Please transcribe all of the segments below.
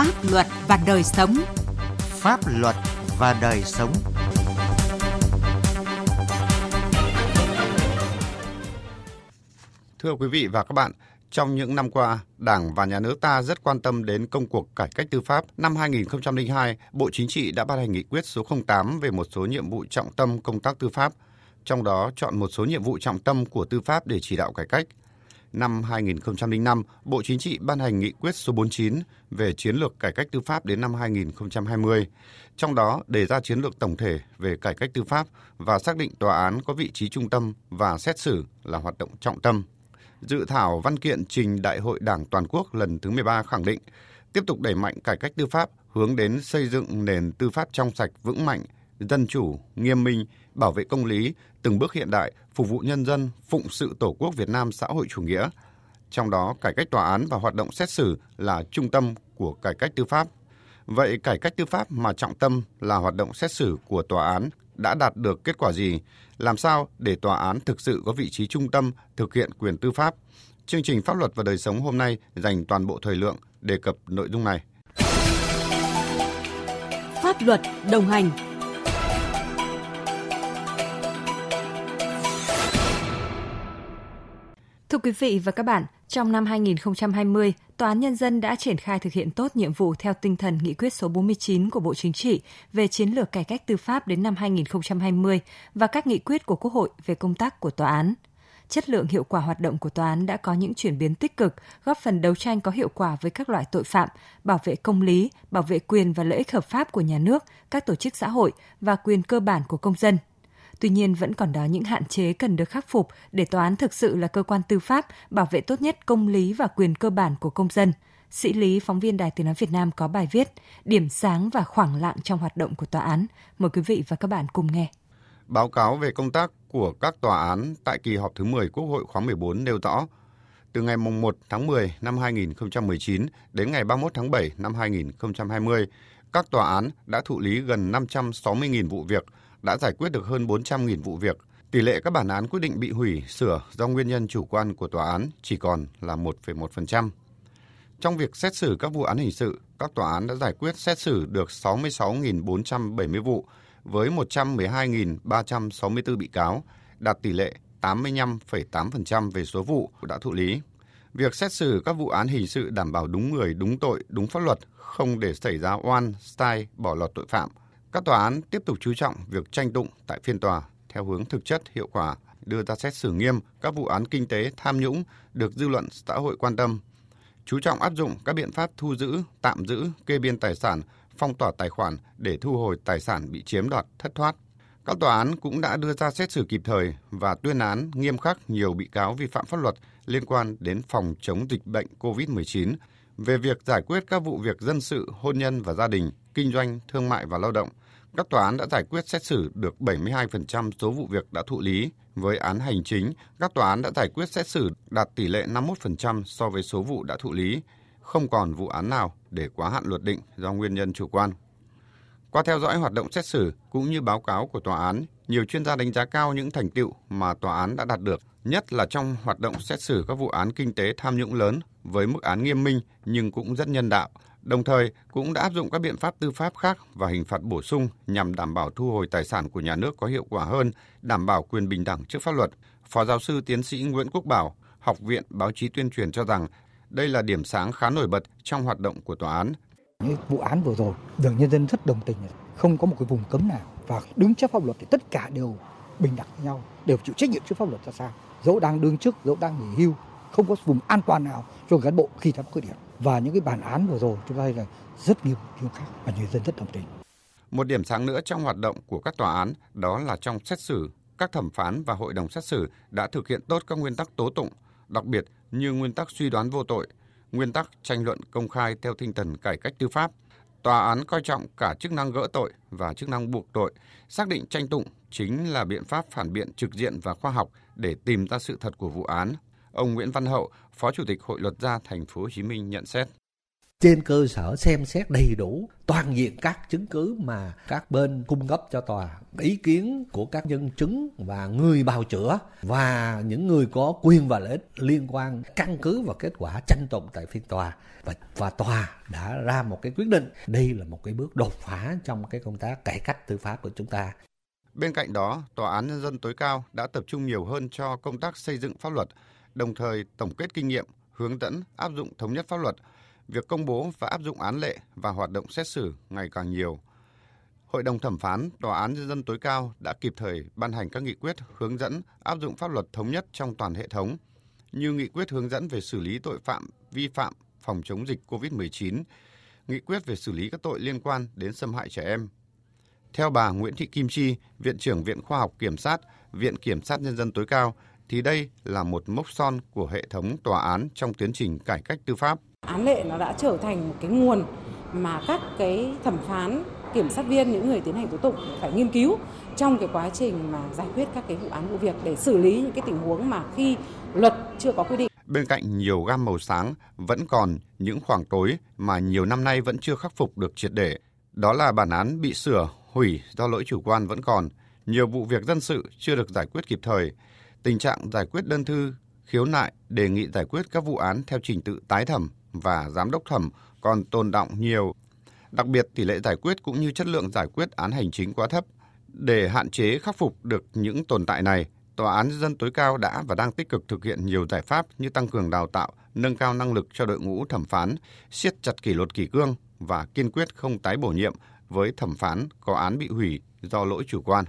Pháp luật và đời sống. Pháp luật và đời sống. Thưa quý vị và các bạn, trong những năm qua, Đảng và Nhà nước ta rất quan tâm đến công cuộc cải cách tư pháp. Năm 2002, Bộ Chính trị đã ban hành nghị quyết số 08 về một số nhiệm vụ trọng tâm công tác tư pháp, trong đó chọn một số nhiệm vụ trọng tâm của tư pháp để chỉ đạo cải cách. Năm 2005, Bộ Chính trị ban hành nghị quyết số 49 về chiến lược cải cách tư pháp đến năm 2020, trong đó đề ra chiến lược tổng thể về cải cách tư pháp và xác định tòa án có vị trí trung tâm và xét xử là hoạt động trọng tâm. Dự thảo văn kiện trình Đại hội Đảng toàn quốc lần thứ 13 khẳng định tiếp tục đẩy mạnh cải cách tư pháp hướng đến xây dựng nền tư pháp trong sạch vững mạnh, dân chủ, nghiêm minh, bảo vệ công lý, từng bước hiện đại, phục vụ nhân dân, phụng sự Tổ quốc Việt Nam xã hội chủ nghĩa. Trong đó, cải cách tòa án và hoạt động xét xử là trung tâm của cải cách tư pháp. Vậy cải cách tư pháp mà trọng tâm là hoạt động xét xử của tòa án đã đạt được kết quả gì? Làm sao để tòa án thực sự có vị trí trung tâm thực hiện quyền tư pháp? Chương trình Pháp luật và đời sống hôm nay dành toàn bộ thời lượng đề cập nội dung này. Pháp luật đồng hành Thưa quý vị và các bạn, trong năm 2020, Tòa án Nhân dân đã triển khai thực hiện tốt nhiệm vụ theo tinh thần nghị quyết số 49 của Bộ Chính trị về chiến lược cải cách tư pháp đến năm 2020 và các nghị quyết của Quốc hội về công tác của tòa án. Chất lượng hiệu quả hoạt động của tòa án đã có những chuyển biến tích cực, góp phần đấu tranh có hiệu quả với các loại tội phạm, bảo vệ công lý, bảo vệ quyền và lợi ích hợp pháp của nhà nước, các tổ chức xã hội và quyền cơ bản của công dân – Tuy nhiên vẫn còn đó những hạn chế cần được khắc phục để tòa án thực sự là cơ quan tư pháp bảo vệ tốt nhất công lý và quyền cơ bản của công dân. Sĩ Lý, phóng viên Đài Tiếng Nói Việt Nam có bài viết Điểm sáng và khoảng lặng trong hoạt động của tòa án. Mời quý vị và các bạn cùng nghe. Báo cáo về công tác của các tòa án tại kỳ họp thứ 10 Quốc hội khóa 14 nêu rõ, từ ngày 1 tháng 10 năm 2019 đến ngày 31 tháng 7 năm 2020, các tòa án đã thụ lý gần 560.000 vụ việc – đã giải quyết được hơn 400.000 vụ việc. Tỷ lệ các bản án quyết định bị hủy, sửa do nguyên nhân chủ quan của tòa án chỉ còn là 1,1%. Trong việc xét xử các vụ án hình sự, các tòa án đã giải quyết xét xử được 66.470 vụ với 112.364 bị cáo, đạt tỷ lệ 85,8% về số vụ đã thụ lý. Việc xét xử các vụ án hình sự đảm bảo đúng người, đúng tội, đúng pháp luật, không để xảy ra oan, sai, bỏ lọt tội phạm, các tòa án tiếp tục chú trọng việc tranh tụng tại phiên tòa theo hướng thực chất, hiệu quả, đưa ra xét xử nghiêm các vụ án kinh tế tham nhũng được dư luận xã hội quan tâm. Chú trọng áp dụng các biện pháp thu giữ, tạm giữ, kê biên tài sản, phong tỏa tài khoản để thu hồi tài sản bị chiếm đoạt, thất thoát. Các tòa án cũng đã đưa ra xét xử kịp thời và tuyên án nghiêm khắc nhiều bị cáo vi phạm pháp luật liên quan đến phòng chống dịch bệnh COVID-19 về việc giải quyết các vụ việc dân sự, hôn nhân và gia đình, kinh doanh, thương mại và lao động, các tòa án đã giải quyết xét xử được 72% số vụ việc đã thụ lý. Với án hành chính, các tòa án đã giải quyết xét xử đạt tỷ lệ 51% so với số vụ đã thụ lý, không còn vụ án nào để quá hạn luật định do nguyên nhân chủ quan. Qua theo dõi hoạt động xét xử cũng như báo cáo của tòa án, nhiều chuyên gia đánh giá cao những thành tựu mà tòa án đã đạt được, nhất là trong hoạt động xét xử các vụ án kinh tế tham nhũng lớn với mức án nghiêm minh nhưng cũng rất nhân đạo, đồng thời cũng đã áp dụng các biện pháp tư pháp khác và hình phạt bổ sung nhằm đảm bảo thu hồi tài sản của nhà nước có hiệu quả hơn, đảm bảo quyền bình đẳng trước pháp luật. Phó giáo sư tiến sĩ Nguyễn Quốc Bảo, Học viện Báo chí Tuyên truyền cho rằng đây là điểm sáng khá nổi bật trong hoạt động của tòa án. Như vụ án vừa rồi, được nhân dân rất đồng tình, không có một cái vùng cấm nào và đứng trước pháp luật thì tất cả đều bình đẳng với nhau, đều chịu trách nhiệm trước pháp luật ra sao. Dẫu đang đương chức, dẫu đang nghỉ hưu, không có vùng an toàn nào cho cán bộ khi tham khuyết điểm và những cái bản án vừa rồi chúng ta thấy là rất nghiêm nghiêm khắc và người dân rất đồng tình. Một điểm sáng nữa trong hoạt động của các tòa án đó là trong xét xử, các thẩm phán và hội đồng xét xử đã thực hiện tốt các nguyên tắc tố tụng, đặc biệt như nguyên tắc suy đoán vô tội, nguyên tắc tranh luận công khai theo tinh thần cải cách tư pháp. Tòa án coi trọng cả chức năng gỡ tội và chức năng buộc tội, xác định tranh tụng chính là biện pháp phản biện trực diện và khoa học để tìm ra sự thật của vụ án Ông Nguyễn Văn Hậu, Phó Chủ tịch Hội luật gia Thành phố Hồ Chí Minh nhận xét. trên cơ sở xem xét đầy đủ toàn diện các chứng cứ mà các bên cung cấp cho tòa ý kiến của các nhân chứng và người bào chữa và những người có quyền và lợi ích liên quan căn cứ vào kết quả tranh tụng tại phiên tòa và, và tòa đã ra một cái quyết định đây là một cái bước đột phá trong cái công tác cải cách tư pháp của chúng ta Bên cạnh đó, Tòa án Nhân dân tối cao đã tập trung nhiều hơn cho công tác xây dựng pháp luật, đồng thời tổng kết kinh nghiệm, hướng dẫn áp dụng thống nhất pháp luật, việc công bố và áp dụng án lệ và hoạt động xét xử ngày càng nhiều. Hội đồng thẩm phán Tòa án Nhân dân tối cao đã kịp thời ban hành các nghị quyết hướng dẫn áp dụng pháp luật thống nhất trong toàn hệ thống, như nghị quyết hướng dẫn về xử lý tội phạm vi phạm phòng chống dịch COVID-19, nghị quyết về xử lý các tội liên quan đến xâm hại trẻ em, theo bà Nguyễn Thị Kim Chi, Viện trưởng Viện Khoa học Kiểm sát, Viện Kiểm sát Nhân dân tối cao, thì đây là một mốc son của hệ thống tòa án trong tiến trình cải cách tư pháp. Án lệ nó đã trở thành một cái nguồn mà các cái thẩm phán, kiểm sát viên, những người tiến hành tố tụng phải nghiên cứu trong cái quá trình mà giải quyết các cái vụ án vụ việc để xử lý những cái tình huống mà khi luật chưa có quy định. Bên cạnh nhiều gam màu sáng, vẫn còn những khoảng tối mà nhiều năm nay vẫn chưa khắc phục được triệt để. Đó là bản án bị sửa hủy do lỗi chủ quan vẫn còn, nhiều vụ việc dân sự chưa được giải quyết kịp thời, tình trạng giải quyết đơn thư, khiếu nại, đề nghị giải quyết các vụ án theo trình tự tái thẩm và giám đốc thẩm còn tồn động nhiều. Đặc biệt tỷ lệ giải quyết cũng như chất lượng giải quyết án hành chính quá thấp. Để hạn chế khắc phục được những tồn tại này, Tòa án dân tối cao đã và đang tích cực thực hiện nhiều giải pháp như tăng cường đào tạo, nâng cao năng lực cho đội ngũ thẩm phán, siết chặt kỷ luật kỷ cương và kiên quyết không tái bổ nhiệm với thẩm phán có án bị hủy do lỗi chủ quan.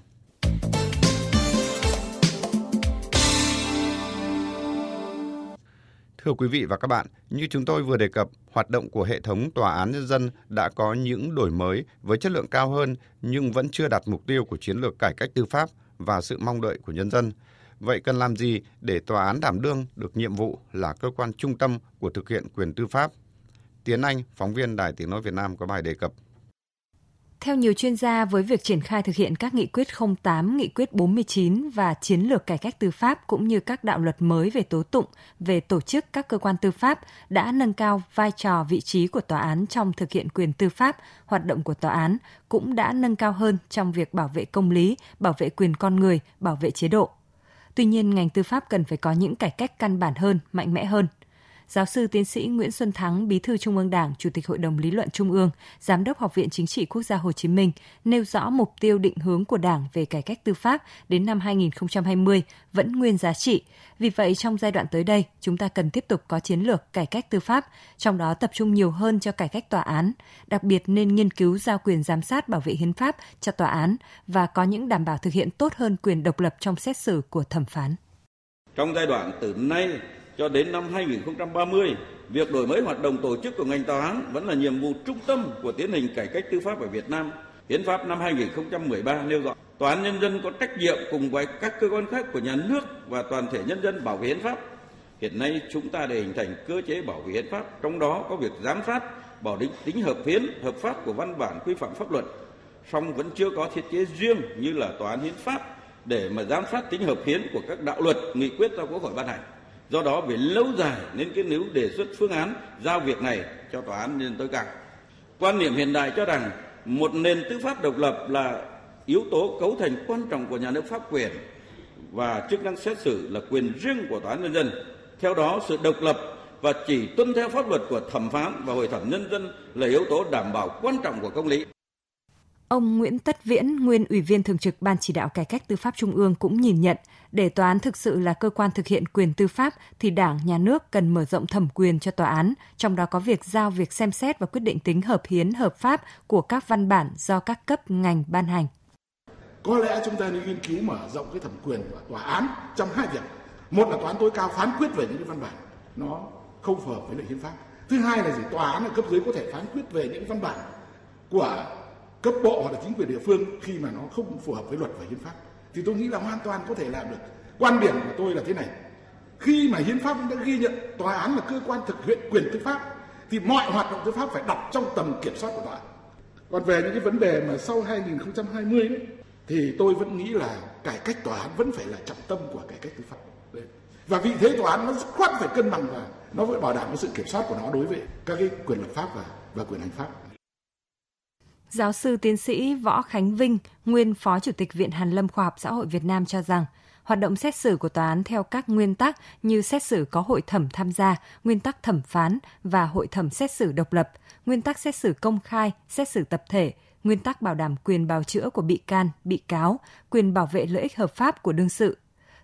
Thưa quý vị và các bạn, như chúng tôi vừa đề cập, hoạt động của hệ thống tòa án nhân dân đã có những đổi mới với chất lượng cao hơn nhưng vẫn chưa đạt mục tiêu của chiến lược cải cách tư pháp và sự mong đợi của nhân dân. Vậy cần làm gì để tòa án đảm đương được nhiệm vụ là cơ quan trung tâm của thực hiện quyền tư pháp? Tiến Anh, phóng viên Đài Tiếng Nói Việt Nam có bài đề cập. Theo nhiều chuyên gia, với việc triển khai thực hiện các nghị quyết 08, nghị quyết 49 và chiến lược cải cách tư pháp cũng như các đạo luật mới về tố tụng, về tổ chức các cơ quan tư pháp đã nâng cao vai trò vị trí của tòa án trong thực hiện quyền tư pháp, hoạt động của tòa án cũng đã nâng cao hơn trong việc bảo vệ công lý, bảo vệ quyền con người, bảo vệ chế độ. Tuy nhiên, ngành tư pháp cần phải có những cải cách căn bản hơn, mạnh mẽ hơn – Giáo sư tiến sĩ Nguyễn Xuân Thắng, Bí thư Trung ương Đảng, Chủ tịch Hội đồng Lý luận Trung ương, Giám đốc Học viện Chính trị Quốc gia Hồ Chí Minh nêu rõ mục tiêu định hướng của Đảng về cải cách tư pháp đến năm 2020 vẫn nguyên giá trị. Vì vậy, trong giai đoạn tới đây, chúng ta cần tiếp tục có chiến lược cải cách tư pháp, trong đó tập trung nhiều hơn cho cải cách tòa án, đặc biệt nên nghiên cứu giao quyền giám sát bảo vệ hiến pháp cho tòa án và có những đảm bảo thực hiện tốt hơn quyền độc lập trong xét xử của thẩm phán. Trong giai đoạn từ nay cho đến năm 2030, việc đổi mới hoạt động tổ chức của ngành tòa án vẫn là nhiệm vụ trung tâm của tiến trình cải cách tư pháp ở Việt Nam. Hiến pháp năm 2013 nêu rõ, tòa án nhân dân có trách nhiệm cùng với các cơ quan khác của nhà nước và toàn thể nhân dân bảo vệ hiến pháp. Hiện nay chúng ta để hình thành cơ chế bảo vệ hiến pháp, trong đó có việc giám sát, bảo định tính hợp hiến, hợp pháp của văn bản quy phạm pháp luật. Song vẫn chưa có thiết chế riêng như là tòa án hiến pháp để mà giám sát tính hợp hiến của các đạo luật, nghị quyết do Quốc hội ban hành. Do đó về lâu dài nên cái nếu đề xuất phương án giao việc này cho tòa án nhân tối cao. Quan niệm hiện đại cho rằng một nền tư pháp độc lập là yếu tố cấu thành quan trọng của nhà nước pháp quyền và chức năng xét xử là quyền riêng của tòa án nhân dân. Theo đó, sự độc lập và chỉ tuân theo pháp luật của thẩm phán và hội thẩm nhân dân là yếu tố đảm bảo quan trọng của công lý. Ông Nguyễn Tất Viễn, nguyên Ủy viên Thường trực Ban Chỉ đạo Cải cách Tư pháp Trung ương cũng nhìn nhận, để tòa án thực sự là cơ quan thực hiện quyền tư pháp thì Đảng, Nhà nước cần mở rộng thẩm quyền cho tòa án, trong đó có việc giao việc xem xét và quyết định tính hợp hiến, hợp pháp của các văn bản do các cấp ngành ban hành. Có lẽ chúng ta nên nghiên cứu mở rộng cái thẩm quyền của tòa án trong hai việc. Một là tòa án tối cao phán quyết về những cái văn bản nó không phù hợp với lệ hiến pháp. Thứ hai là gì? Tòa án ở cấp dưới có thể phán quyết về những văn bản của cấp bộ hoặc là chính quyền địa phương khi mà nó không phù hợp với luật và hiến pháp. Thì tôi nghĩ là hoàn toàn có thể làm được. Quan điểm của tôi là thế này. Khi mà hiến pháp đã ghi nhận tòa án là cơ quan thực hiện quyền tư pháp, thì mọi hoạt động tư pháp phải đặt trong tầm kiểm soát của tòa còn về những cái vấn đề mà sau 2020 đấy, thì tôi vẫn nghĩ là cải cách tòa án vẫn phải là trọng tâm của cải cách tư pháp. Và vị thế tòa án nó dứt khoát phải cân bằng và nó phải bảo đảm cái sự kiểm soát của nó đối với các cái quyền lập pháp và và quyền hành pháp. Giáo sư tiến sĩ Võ Khánh Vinh, nguyên Phó Chủ tịch Viện Hàn Lâm Khoa học Xã hội Việt Nam cho rằng, hoạt động xét xử của tòa án theo các nguyên tắc như xét xử có hội thẩm tham gia, nguyên tắc thẩm phán và hội thẩm xét xử độc lập, nguyên tắc xét xử công khai, xét xử tập thể, nguyên tắc bảo đảm quyền bào chữa của bị can, bị cáo, quyền bảo vệ lợi ích hợp pháp của đương sự.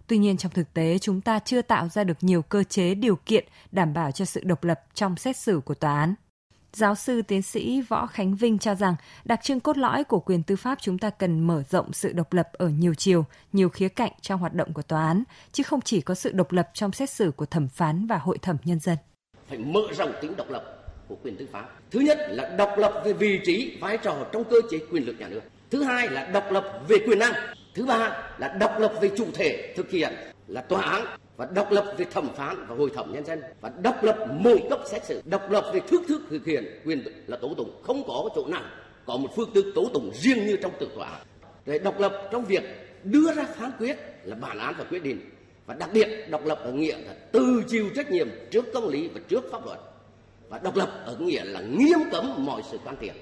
Tuy nhiên trong thực tế chúng ta chưa tạo ra được nhiều cơ chế điều kiện đảm bảo cho sự độc lập trong xét xử của tòa án. Giáo sư tiến sĩ Võ Khánh Vinh cho rằng đặc trưng cốt lõi của quyền tư pháp chúng ta cần mở rộng sự độc lập ở nhiều chiều, nhiều khía cạnh trong hoạt động của tòa án, chứ không chỉ có sự độc lập trong xét xử của thẩm phán và hội thẩm nhân dân. Phải mở rộng tính độc lập của quyền tư pháp. Thứ nhất là độc lập về vị trí, vai trò trong cơ chế quyền lực nhà nước. Thứ hai là độc lập về quyền năng. Thứ ba là độc lập về chủ thể thực hiện là tòa án và độc lập về thẩm phán và hội thẩm nhân dân, và độc lập mỗi cấp xét xử, độc lập về thức thức thực hiện quyền là tố tụng. Không có chỗ nào có một phương thức tố tụng riêng như trong tự tòa. Để độc lập trong việc đưa ra phán quyết là bản án và quyết định. Và đặc biệt, độc lập ở nghĩa là từ chịu trách nhiệm trước công lý và trước pháp luật. Và độc lập ở nghĩa là nghiêm cấm mọi sự can thiệp.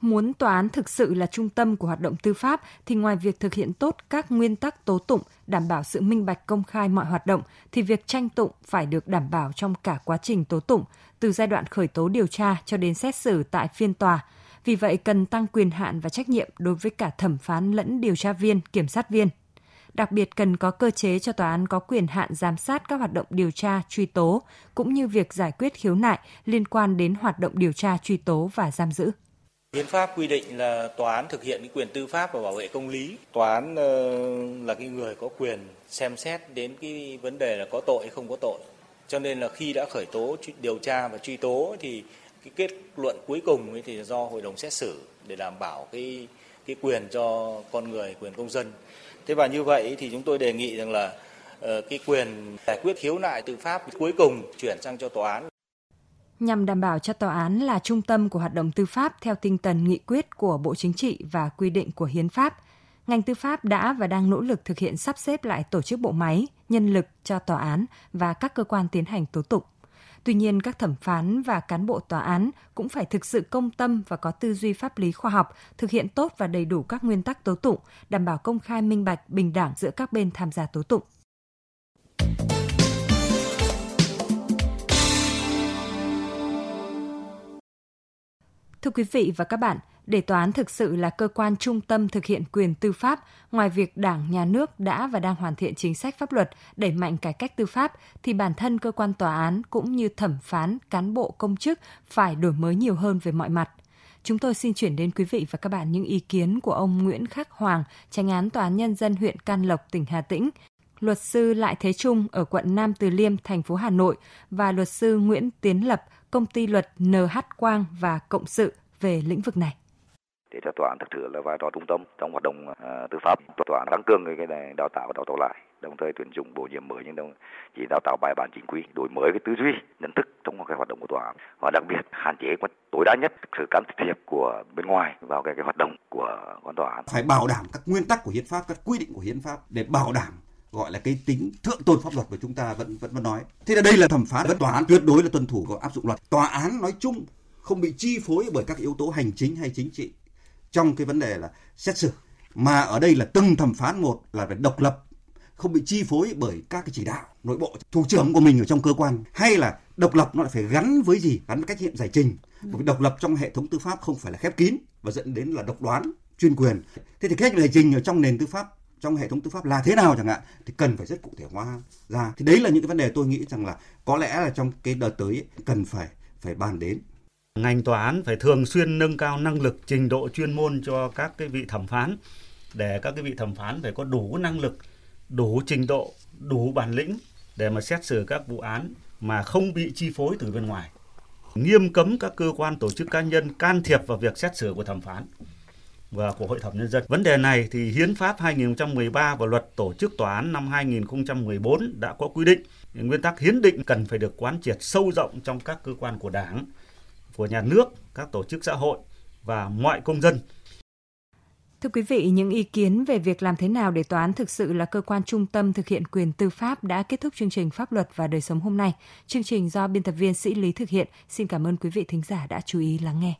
Muốn tòa án thực sự là trung tâm của hoạt động tư pháp thì ngoài việc thực hiện tốt các nguyên tắc tố tụng, đảm bảo sự minh bạch công khai mọi hoạt động thì việc tranh tụng phải được đảm bảo trong cả quá trình tố tụng, từ giai đoạn khởi tố điều tra cho đến xét xử tại phiên tòa. Vì vậy cần tăng quyền hạn và trách nhiệm đối với cả thẩm phán lẫn điều tra viên, kiểm sát viên. Đặc biệt cần có cơ chế cho tòa án có quyền hạn giám sát các hoạt động điều tra, truy tố, cũng như việc giải quyết khiếu nại liên quan đến hoạt động điều tra, truy tố và giam giữ. Hiến pháp quy định là tòa án thực hiện cái quyền tư pháp và bảo vệ công lý. Tòa án ờ, là cái người có quyền xem xét đến cái vấn đề là có tội hay không có tội. Cho nên là khi đã khởi tố điều tra và truy tố thì cái kết luận cuối cùng ấy thì do hội đồng xét xử để đảm bảo cái cái quyền cho con người, quyền công dân. Thế và như vậy thì chúng tôi đề nghị rằng là ờ, cái quyền giải quyết khiếu nại tư pháp cuối cùng chuyển sang cho tòa án nhằm đảm bảo cho tòa án là trung tâm của hoạt động tư pháp theo tinh thần nghị quyết của Bộ Chính trị và quy định của Hiến pháp. Ngành tư pháp đã và đang nỗ lực thực hiện sắp xếp lại tổ chức bộ máy, nhân lực cho tòa án và các cơ quan tiến hành tố tụng. Tuy nhiên, các thẩm phán và cán bộ tòa án cũng phải thực sự công tâm và có tư duy pháp lý khoa học, thực hiện tốt và đầy đủ các nguyên tắc tố tụng, đảm bảo công khai minh bạch, bình đẳng giữa các bên tham gia tố tụng. Thưa quý vị và các bạn, để tòa án thực sự là cơ quan trung tâm thực hiện quyền tư pháp, ngoài việc Đảng, Nhà nước đã và đang hoàn thiện chính sách pháp luật, đẩy mạnh cải cách tư pháp, thì bản thân cơ quan tòa án cũng như thẩm phán, cán bộ công chức phải đổi mới nhiều hơn về mọi mặt. Chúng tôi xin chuyển đến quý vị và các bạn những ý kiến của ông Nguyễn Khắc Hoàng, tranh án Tòa án Nhân dân huyện Can Lộc, tỉnh Hà Tĩnh, luật sư Lại Thế Trung ở quận Nam Từ Liêm, thành phố Hà Nội và luật sư Nguyễn Tiến Lập, công ty luật NH Quang và Cộng sự về lĩnh vực này. Để cho tòa án thực sự là vai trò trung tâm trong hoạt động uh, tư pháp. Tòa án tăng cường cái này đào tạo và đào tạo lại đồng thời tuyển dụng bổ nhiệm mới nhưng đồng chỉ đào tạo bài bản chính quy đổi mới cái tư duy nhận thức trong cái hoạt động của tòa án. Và đặc biệt hạn chế tối đa nhất sự can thiệp của bên ngoài vào cái, cái hoạt động của con tòa án. Phải bảo đảm các nguyên tắc của hiến pháp các quy định của hiến pháp để bảo đảm gọi là cái tính thượng tôn pháp luật của chúng ta vẫn vẫn vẫn nói. Thế là đây là thẩm phán vẫn tòa án tuyệt đối là tuân thủ và áp dụng luật. Tòa án nói chung không bị chi phối bởi các yếu tố hành chính hay chính trị trong cái vấn đề là xét xử, mà ở đây là từng thẩm phán một là phải độc lập, không bị chi phối bởi các cái chỉ đạo nội bộ, thủ trưởng của mình ở trong cơ quan, hay là độc lập nó lại phải gắn với gì? Gắn với cách nhiệm giải trình. Bởi vì độc lập trong hệ thống tư pháp không phải là khép kín và dẫn đến là độc đoán chuyên quyền. Thế thì cách giải trình ở trong nền tư pháp trong hệ thống tư pháp là thế nào chẳng hạn, thì cần phải rất cụ thể hóa ra. Thì đấy là những cái vấn đề tôi nghĩ rằng là có lẽ là trong cái đợt tới cần phải phải bàn đến. Ngành tòa án phải thường xuyên nâng cao năng lực trình độ chuyên môn cho các cái vị thẩm phán, để các cái vị thẩm phán phải có đủ năng lực, đủ trình độ, đủ bản lĩnh để mà xét xử các vụ án mà không bị chi phối từ bên ngoài. Nghiêm cấm các cơ quan tổ chức cá nhân can thiệp vào việc xét xử của thẩm phán và của Hội thẩm Nhân dân. Vấn đề này thì Hiến pháp 2013 và Luật Tổ chức Tòa án năm 2014 đã có quy định. Nguyên tắc hiến định cần phải được quán triệt sâu rộng trong các cơ quan của Đảng của nhà nước, các tổ chức xã hội và mọi công dân. Thưa quý vị, những ý kiến về việc làm thế nào để tòa án thực sự là cơ quan trung tâm thực hiện quyền tư pháp đã kết thúc chương trình Pháp luật và đời sống hôm nay. Chương trình do biên tập viên Sĩ Lý thực hiện. Xin cảm ơn quý vị thính giả đã chú ý lắng nghe.